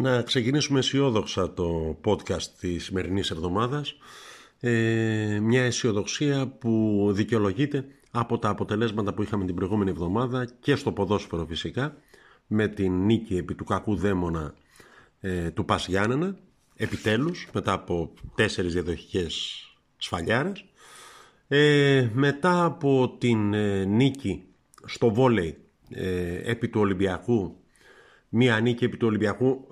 Να ξεκινήσουμε αισιόδοξα το podcast της σημερινής εβδομάδας. Ε, μια αισιοδοξία που δικαιολογείται από τα αποτελέσματα που είχαμε την προηγούμενη εβδομάδα και στο ποδόσφαιρο φυσικά με την νίκη επί του κακού δαίμονα ε, του Πας Γιάννενα επιτέλους μετά από τέσσερις διαδοχικές σφαλιάρες ε, μετά από την ε, νίκη στο βόλεϊ ε, επί του Ολυμπιακού μία νίκη επί του Ολυμπιακού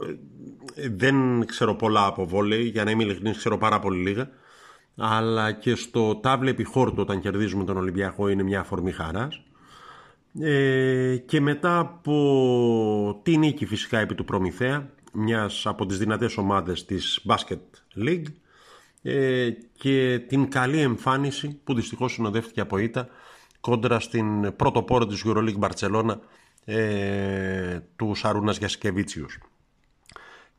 ε, δεν ξέρω πολλά από βόλεϊ για να είμαι ειλικρινής ξέρω πάρα πολύ λίγα. Αλλά και στο τάβλε επιχόρτου όταν κερδίζουμε τον Ολυμπιακό είναι μια αφορμή χαράς. Ε, και μετά από τη νίκη φυσικά επί του Προμηθέα μιας από τις δυνατές ομάδες της Basket League ε, και την καλή εμφάνιση που δυστυχώς συνοδεύτηκε από ήττα κόντρα στην πρωτοπόρο της EuroLeague Barcelona ε, τους Σαρούνας Γιασκεβίτσιους.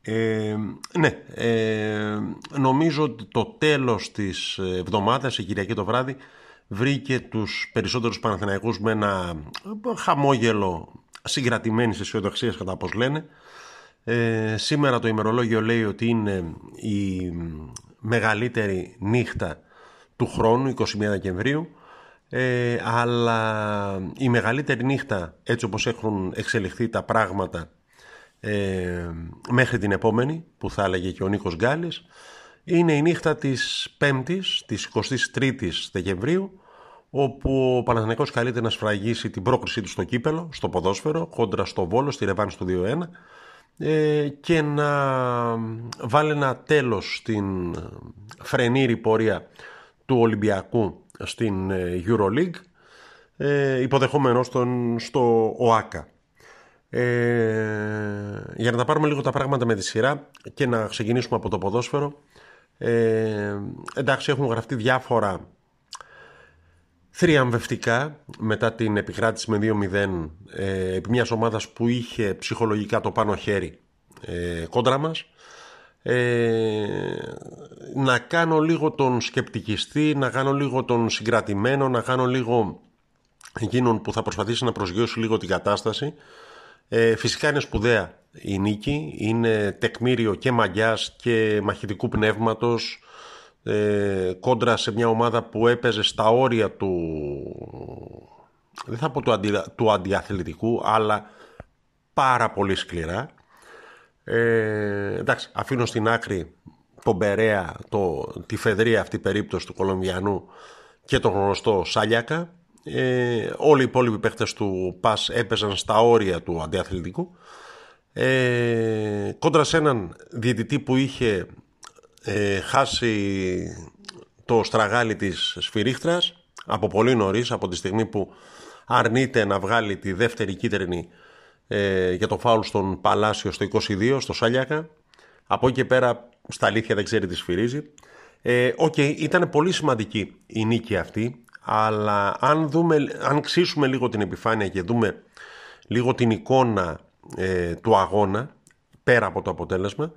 Ε, ναι, ε, νομίζω ότι το τέλος της εβδομάδας, η Κυριακή το βράδυ, βρήκε τους περισσότερους Παναθηναϊκούς με ένα χαμόγελο συγκρατημένης αισιοδοξία κατά πώς λένε. Ε, σήμερα το ημερολόγιο λέει ότι είναι η μεγαλύτερη νύχτα του χρόνου, 21 Δεκεμβρίου, ε, αλλά η μεγαλύτερη νύχτα, έτσι όπως έχουν εξελιχθεί τα πράγματα ε, μέχρι την επόμενη, που θα έλεγε και ο Νίκος Γκάλης, είναι η νύχτα της 5ης, της 23ης Δεκεμβρίου, όπου ο Παναθηναϊκός καλείται να σφραγίσει την πρόκρισή του στο κύπελο, στο ποδόσφαιρο, κόντρα στο Βόλο, στη Ρεβάνη του 2-1 ε, και να βάλει ένα τέλος στην φρενήρη πορεία του Ολυμπιακού στην ε, EuroLeague ε, υποδεχόμενος τον στο ΟΑΚΑ. Ε, για να τα πάρουμε λίγο τα πράγματα με τη σειρά και να ξεκινήσουμε από το ποδόσφαιρο ε, εντάξει έχουν γραφτεί διάφορα θριαμβευτικά μετά την επικράτηση με 2-0 ε, επί μιας ομάδας που είχε ψυχολογικά το πάνω χέρι ε, κόντρα μας ε, να κάνω λίγο τον σκεπτικιστή, να κάνω λίγο τον συγκρατημένο, να κάνω λίγο εκείνον που θα προσπαθήσει να προσγειώσει λίγο την κατάσταση. Ε, φυσικά είναι σπουδαία η νίκη, είναι τεκμήριο και μαγιάς και μαχητικού πνεύματος ε, κόντρα σε μια ομάδα που έπαιζε στα όρια του δεν θα πω του, αντι, του αντιαθλητικού αλλά πάρα πολύ σκληρά ε, εντάξει, αφήνω στην άκρη τον Περέα, το, τη φεδρία αυτή περίπτωση του Κολομβιανού και τον γνωστό Σάλιακα. Ε, όλοι οι υπόλοιποι παίχτες του ΠΑΣ έπαιζαν στα όρια του αντιαθλητικού. Ε, κόντρα σε έναν διαιτητή που είχε ε, χάσει το στραγάλι της σφυρίχτρας από πολύ νωρίς, από τη στιγμή που αρνείται να βγάλει τη δεύτερη κίτρινη ε, για το φάουλ στον Παλάσιο στο 22, στο Σάλιακα. Από εκεί και πέρα στα αλήθεια δεν ξέρει τις σφυρίζει. Ε, okay, ήταν πολύ σημαντική η νίκη αυτή, αλλά αν, δούμε, αν ξύσουμε λίγο την επιφάνεια και δούμε λίγο την εικόνα ε, του αγώνα, πέρα από το αποτέλεσμα,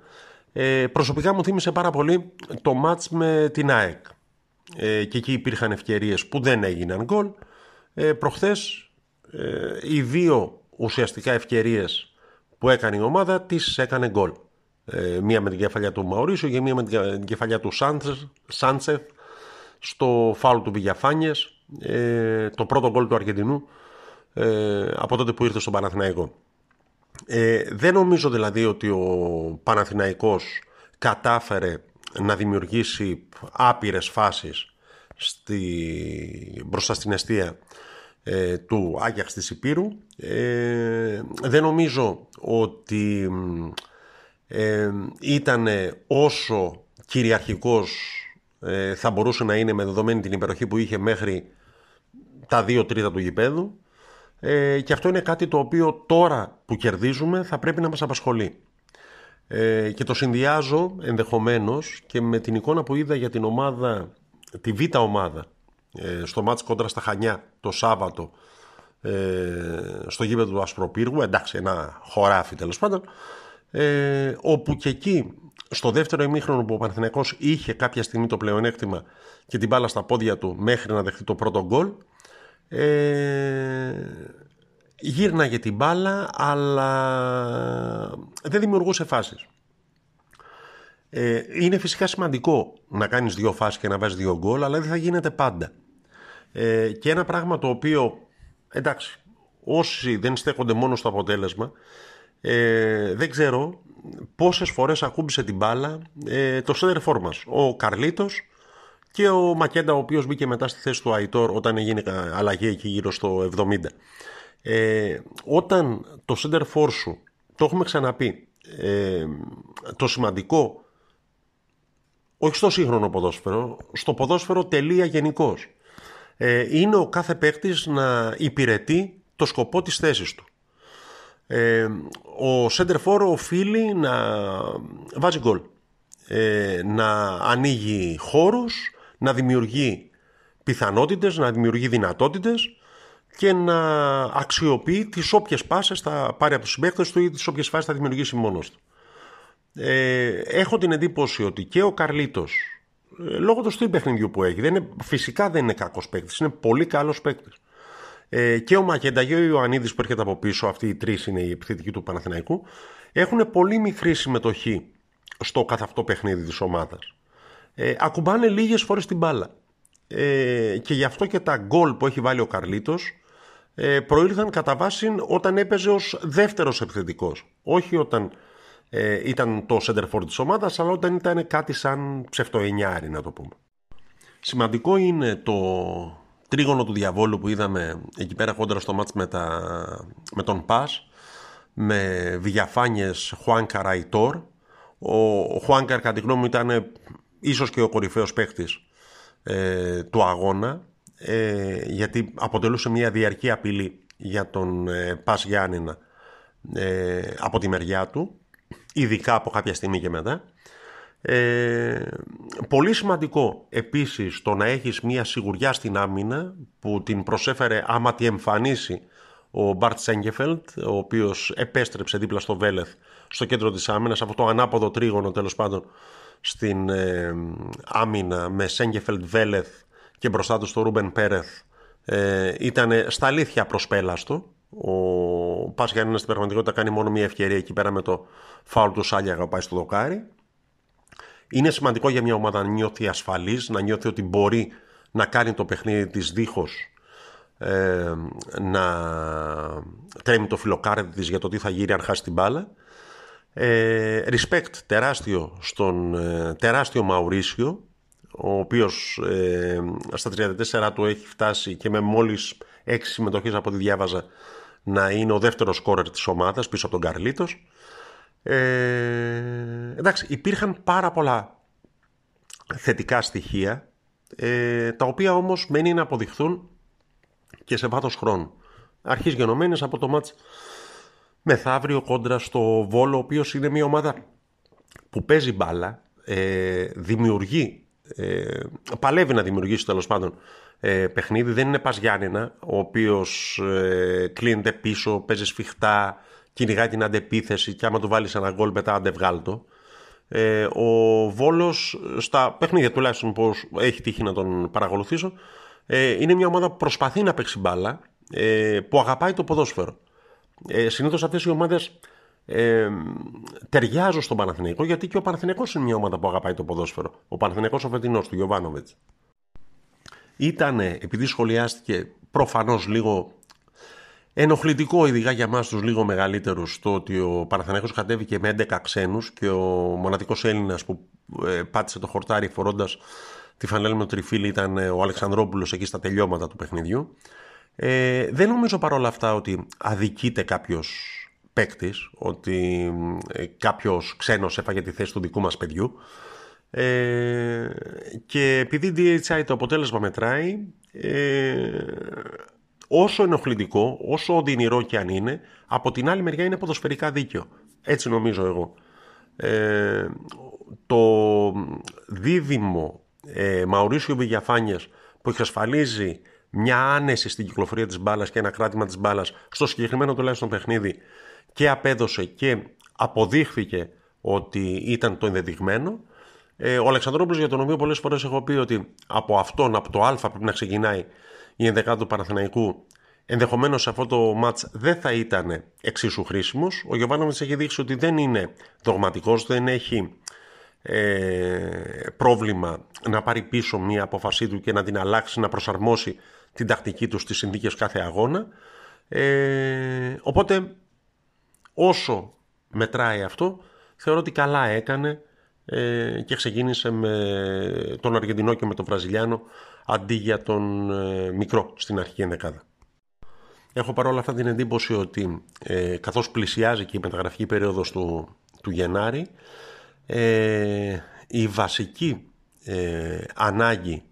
ε, προσωπικά μου θύμισε πάρα πολύ το μάτς με την ΑΕΚ. Ε, και εκεί υπήρχαν ευκαιρίες που δεν έγιναν γκολ. Ε, προχθές ε, οι δύο ουσιαστικά ευκαιρίες που έκανε η ομάδα τις έκανε γκολ. Ε, μία με την κεφαλιά του Μαουρίσιο και μία με την κεφαλιά του Σάντσεφ στο φάουλ του Βηγιαφάνιες ε, το πρώτο γκολ του Αργεντινού ε, από τότε που ήρθε στον Παναθηναϊκό. Ε, δεν νομίζω δηλαδή ότι ο Παναθηναϊκός κατάφερε να δημιουργήσει άπειρες φάσεις στη, μπροστά στην αιστεία ε, του Άγιαξ της Υπήρου. Ε, δεν νομίζω ότι ε, ήταν όσο κυριαρχικός ε, θα μπορούσε να είναι με δεδομένη την υπεροχή που είχε μέχρι τα δύο τρίτα του γηπέδου. Ε, και αυτό είναι κάτι το οποίο τώρα που κερδίζουμε θα πρέπει να μας απασχολεί. Ε, και το συνδυάζω ενδεχομένως και με την εικόνα που είδα για την ομάδα, τη β' ομάδα ε, στο μάτς κόντρα στα Χανιά το Σάββατο ε, στο γήπεδο του Ασπροπύργου, εντάξει ένα χωράφι τέλος πάντων, ε, όπου και εκεί στο δεύτερο ημίχρονο που ο Παναθηναϊκός είχε κάποια στιγμή το πλεονέκτημα και την μπάλα στα πόδια του μέχρι να δεχτεί το πρώτο γκολ ε, γύρναγε την μπάλα αλλά δεν δημιουργούσε φάσεις. Ε, είναι φυσικά σημαντικό να κάνεις δύο φάσεις και να βάζεις δύο γκολ αλλά δεν θα γίνεται πάντα. Ε, και ένα πράγμα το οποίο εντάξει όσοι δεν στέκονται μόνο στο αποτέλεσμα ε, δεν ξέρω πόσες φορές ακούμπησε την μπάλα ε, το σέντερ μας. Ο Καρλίτος και ο Μακέντα ο οποίος μπήκε μετά στη θέση του Αϊτόρ όταν έγινε αλλαγή εκεί γύρω στο 70. Ε, όταν το center for σου, το έχουμε ξαναπεί, ε, το σημαντικό, όχι στο σύγχρονο ποδόσφαιρο, στο ποδόσφαιρο τελεία γενικώ. Ε, είναι ο κάθε παίκτης να υπηρετεί το σκοπό της θέσης του. Ε, ο center for οφείλει να βάζει γκολ, ε, να ανοίγει χώρους, να δημιουργεί πιθανότητες, να δημιουργεί δυνατότητες και να αξιοποιεί τις όποιες πάσες θα πάρει από τους συμπαίκτες του ή τις όποιες φάσεις θα δημιουργήσει μόνος του. Ε, έχω την εντύπωση ότι και ο Καρλίτος, ε, λόγω του στυλ παιχνιδιού που έχει, δεν είναι, φυσικά δεν είναι κακός παίκτης, είναι πολύ καλός παίκτης. Ε, και ο Μακέντα και ο Ιωαννίδης που έρχεται από πίσω, αυτοί οι τρεις είναι οι επιθετικοί του Παναθηναϊκού, έχουν πολύ μικρή συμμετοχή στο καθ' αυτό παιχνίδι της ομάδας. Ε, ακουμπάνε λίγες φορές την μπάλα. Ε, και γι' αυτό και τα γκολ που έχει βάλει ο Καρλίτος ε, προήλθαν κατά βάση όταν έπαιζε ως δεύτερος επιθετικός. Όχι όταν ε, ήταν το center for της ομάδας, αλλά όταν ήταν κάτι σαν ψευτοενιάρι να το πούμε. Σημαντικό είναι το τρίγωνο του διαβόλου που είδαμε εκεί πέρα κόντρα στο μάτς με, με τον Πας, με διαφάνειες Χουάνκαρ Αϊτόρ. Ο Χουάνκαρ κατά τη γνώμη μου ήταν ίσως και ο κορυφαίος παίχτης ε, του αγώνα ε, γιατί αποτελούσε μια διαρκή απειλή για τον ε, Πας Γιάννηνα ε, από τη μεριά του ειδικά από κάποια στιγμή και μετά ε, πολύ σημαντικό επίσης το να έχεις μια σιγουριά στην άμυνα που την προσέφερε άμα τη εμφανίσει ο Μπαρτ Σέγκεφελτ ο οποίος επέστρεψε δίπλα στο Βέλεθ στο κέντρο της άμυνας αυτό το ανάποδο τρίγωνο τέλος πάντων στην ε, άμυνα με Σέγκεφελτ Βέλεθ και μπροστά του στο Ρούμπεν Πέρεθ ε, ήταν στα αλήθεια προσπέλαστο. Ο Πας Γιάννης στην πραγματικότητα κάνει μόνο μια ευκαιρία εκεί πέρα με το φάουλ του Σάλιαγα που πάει στο δοκάρι. Είναι σημαντικό για μια ομάδα να νιώθει ασφαλής, να νιώθει ότι μπορεί να κάνει το παιχνίδι της δίχως ε, να τρέμει το φιλοκάρι της για το τι θα γύρει αν χάσει την μπάλα. Ε, respect τεράστιο στον ε, τεράστιο Μαουρίσιο ο οποίος ε, στα 34 του έχει φτάσει και με μόλις 6 συμμετοχές από ό,τι διάβαζα να είναι ο δεύτερος σκόρερ της ομάδας πίσω από τον Καρλίτος ε, εντάξει υπήρχαν πάρα πολλά θετικά στοιχεία ε, τα οποία όμως μένει να αποδειχθούν και σε βάθος χρόνου αρχής γενομένες από το μάτς μεθαύριο κόντρα στο Βόλο, ο οποίος είναι μια ομάδα που παίζει μπάλα, ε, δημιουργεί, ε, παλεύει να δημιουργήσει τέλος πάντων ε, παιχνίδι. Δεν είναι πας Γιάννενα, ο οποίος ε, κλείνεται πίσω, παίζει σφιχτά, κυνηγάει την αντεπίθεση και άμα του βάλεις ένα γκολ μετά αντεβγάλτο. Ε, ο Βόλος στα παιχνίδια τουλάχιστον που έχει τύχει να τον παρακολουθήσω ε, είναι μια ομάδα που προσπαθεί να παίξει μπάλα ε, που αγαπάει το ποδόσφαιρο ε, συνήθως αυτές οι ομάδες ε, ταιριάζουν στον Παναθηναϊκό γιατί και ο Παναθηναϊκός είναι μια ομάδα που αγαπάει το ποδόσφαιρο. Ο Παναθηναϊκός ο φετινός του Γιωβάνοβιτς. Ήταν, επειδή σχολιάστηκε προφανώς λίγο ενοχλητικό ειδικά για μας τους λίγο μεγαλύτερους το ότι ο Παναθηναϊκός κατέβηκε με 11 ξένους και ο μοναδικός Έλληνας που ε, πάτησε το χορτάρι φορώντας τη φανέλα με τριφύλι ήταν ο Αλεξανδρόπουλος εκεί στα τελειώματα του παιχνιδιού. Ε, δεν νομίζω παρόλα αυτά ότι αδικείται κάποιος παίκτης, ότι ε, κάποιος ξένος έφαγε τη θέση του δικού μας παιδιού. Ε, και επειδή DHI το αποτέλεσμα μετράει, ε, όσο ενοχλητικό, όσο οδυνηρό και αν είναι, από την άλλη μεριά είναι ποδοσφαιρικά δίκαιο. Έτσι νομίζω εγώ. Ε, το δίδυμο ε, Μαουρίσιο Βηγιαφάνιες που εξασφαλίζει μια άνεση στην κυκλοφορία της μπάλας και ένα κράτημα της μπάλας στο συγκεκριμένο τουλάχιστον παιχνίδι και απέδωσε και αποδείχθηκε ότι ήταν το ενδεδειγμένο. Ε, ο Αλεξανδρόπουλος για τον οποίο πολλές φορές έχω πει ότι από αυτόν, από το α πρέπει να ξεκινάει η ενδεκάδα του Παναθηναϊκού ενδεχομένως σε αυτό το μάτς δεν θα ήταν εξίσου χρήσιμος. Ο Γιωβάνοβιτς έχει δείξει ότι δεν είναι δογματικός, δεν έχει ε, πρόβλημα να πάρει πίσω μια απόφασή του και να την αλλάξει, να προσαρμόσει την τακτική του στις συνθήκες κάθε αγώνα. Ε, οπότε όσο μετράει αυτό, θεωρώ ότι καλά έκανε ε, και ξεκίνησε με τον Αργεντινό και με τον Βραζιλιάνο αντί για τον ε, μικρό στην αρχική ενδεκάδα. Έχω παρόλα αυτά την εντύπωση ότι ε, καθώς πλησιάζει και η μεταγραφική περίοδος του, του Γενάρη ε, η βασική ε, ανάγκη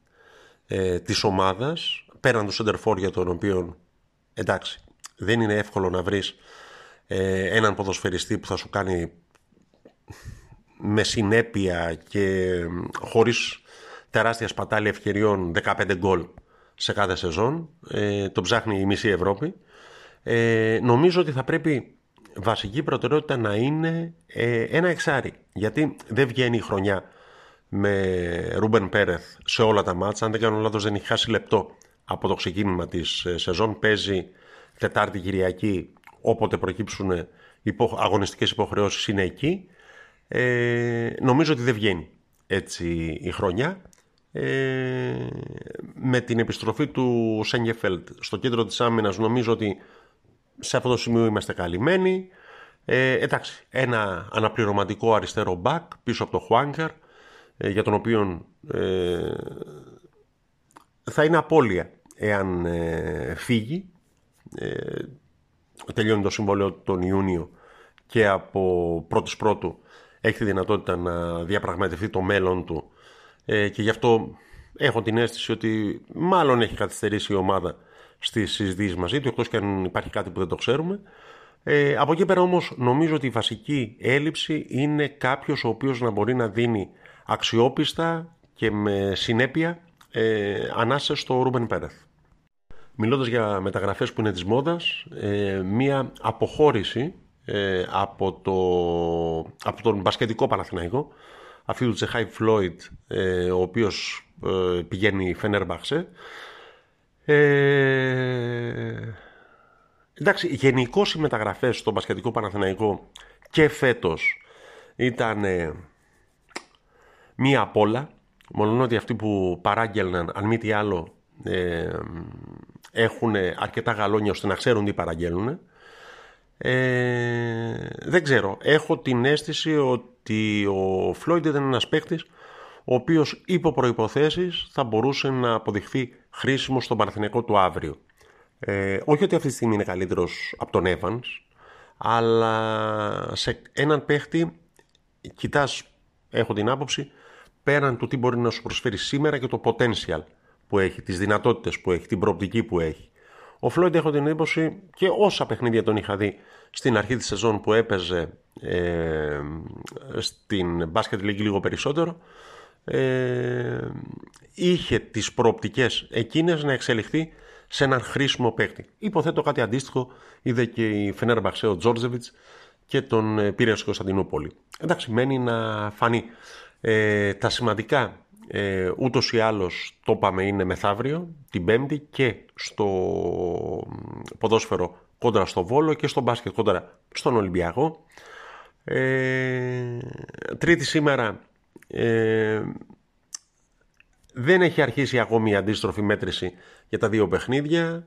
ε, της ομάδας πέραν του σεντερφόρ για τον οποίο εντάξει δεν είναι εύκολο να βρεις ε, έναν ποδοσφαιριστή που θα σου κάνει με συνέπεια και χωρίς τεράστια σπατάλη ευκαιριών 15 γκολ σε κάθε σεζόν. Ε, το ψάχνει η μισή Ευρώπη. Ε, νομίζω ότι θα πρέπει βασική προτεραιότητα να είναι ε, ένα εξάρι. Γιατί δεν βγαίνει η χρονιά με Ρούμπεν Πέρεθ σε όλα τα μάτσα. Αν δεν κάνω λάθος δεν έχει χάσει λεπτό από το ξεκίνημα της ε, σεζόν. Παίζει Τετάρτη Κυριακή όποτε προκύψουν υπο, αγωνιστικές υποχρεώσεις είναι εκεί. Ε, νομίζω ότι δεν βγαίνει έτσι η χρονιά. Ε, με την επιστροφή του Σέγγεφελτ στο κέντρο της άμυνας νομίζω ότι σε αυτό το σημείο είμαστε καλυμμένοι. Ε, εντάξει, ένα αναπληρωματικό αριστερό μπακ πίσω από το Χουάνκερ ε, για τον οποίο ε, θα είναι απώλεια εάν ε, φύγει. Ε, τελειώνει το συμβόλαιο τον Ιούνιο και από πρώτης πρώτου έχει τη δυνατότητα να διαπραγματευτεί το μέλλον του ε, και γι' αυτό έχω την αίσθηση ότι μάλλον έχει καθυστερήσει η ομάδα στις συζητήσεις μαζί του, εκτός και αν υπάρχει κάτι που δεν το ξέρουμε. Ε, από εκεί πέρα όμως νομίζω ότι η βασική έλλειψη είναι κάποιος ο οποίος να μπορεί να δίνει αξιόπιστα και με συνέπεια ε, ανάσες στο Ρούμπεν Πέρεθ. Μιλώντας για μεταγραφές που είναι της μόδας, ε, μία αποχώρηση ε, από, το, από τον μπασκετικό Παναθηναϊκό αφού του Τσεχάι Φλόιτ ε, ο οποίος ε, πηγαίνει Φενέρμπαξε ε, εντάξει γενικώς οι μεταγραφές στο μπασκετικό Παναθηναϊκό και φέτος ήταν ε, μία απ' όλα. Μόνο ότι αυτοί που παράγγελναν αν μη τι άλλο ε, έχουν αρκετά γαλόνια ώστε να ξέρουν τι παραγγέλνουν ε, δεν ξέρω. Έχω την αίσθηση ότι ο Φλόιντ ήταν ένας παίκτης ο οποίος υπό προϋποθέσεις θα μπορούσε να αποδειχθεί χρήσιμο στον Παναθηναϊκό του αύριο. Ε, όχι ότι αυτή τη στιγμή είναι καλύτερος από τον Evans, αλλά σε έναν παίχτη κοιτάς, έχω την άποψη, πέραν του τι μπορεί να σου προσφέρει σήμερα και το potential που έχει, τις δυνατότητες που έχει, την προοπτική που έχει. Ο Φλόιντ έχω την εντύπωση και όσα παιχνίδια τον είχα δει στην αρχή της σεζόν που έπαιζε ε, στην Basket League λίγο περισσότερο ε, είχε τις προοπτικές εκείνες να εξελιχθεί σε έναν χρήσιμο παίκτη. Υποθέτω κάτι αντίστοιχο είδε και η Φενέρ ο Τζόρτζεβιτς και τον ε, πήρε στην Κωνσταντινούπολη. Εντάξει, μένει να φανεί. Ε, τα σημαντικά ε, ούτως ή άλλως το είπαμε είναι μεθαύριο, την Πέμπτη και στο ποδόσφαιρο κόντρα στο Βόλο και στο μπάσκετ κόντρα στον Ολυμπιακό. Ε, τρίτη σήμερα ε, δεν έχει αρχίσει ακόμη η αντίστροφη μέτρηση για τα δύο παιχνίδια.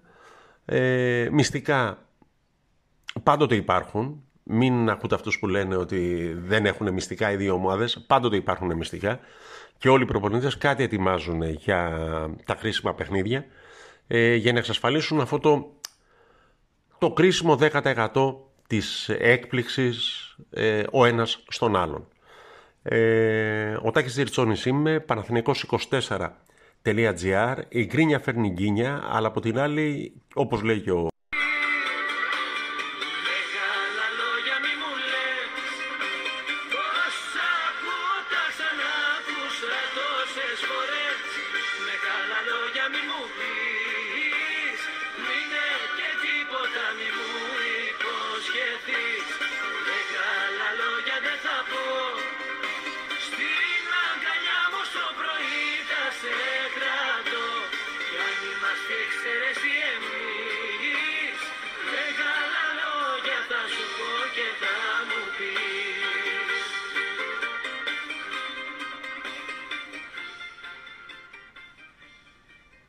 Ε, μυστικά πάντοτε υπάρχουν. Μην ακούτε αυτούς που λένε ότι δεν έχουν μυστικά οι δύο ομάδες. Πάντοτε υπάρχουν μυστικά και όλοι οι προπονητές κάτι ετοιμάζουν για τα κρίσιμα παιχνίδια ε, για να εξασφαλίσουν αυτό το, το κρίσιμο 10% της έκπληξης ε, ο ένας στον άλλον. Ε, ο Τάκης Διρτσόνης είμαι, παναθηναϊκός24.gr η γκρίνια φέρνει γκίνια, αλλά από την άλλη, όπως λέει και ο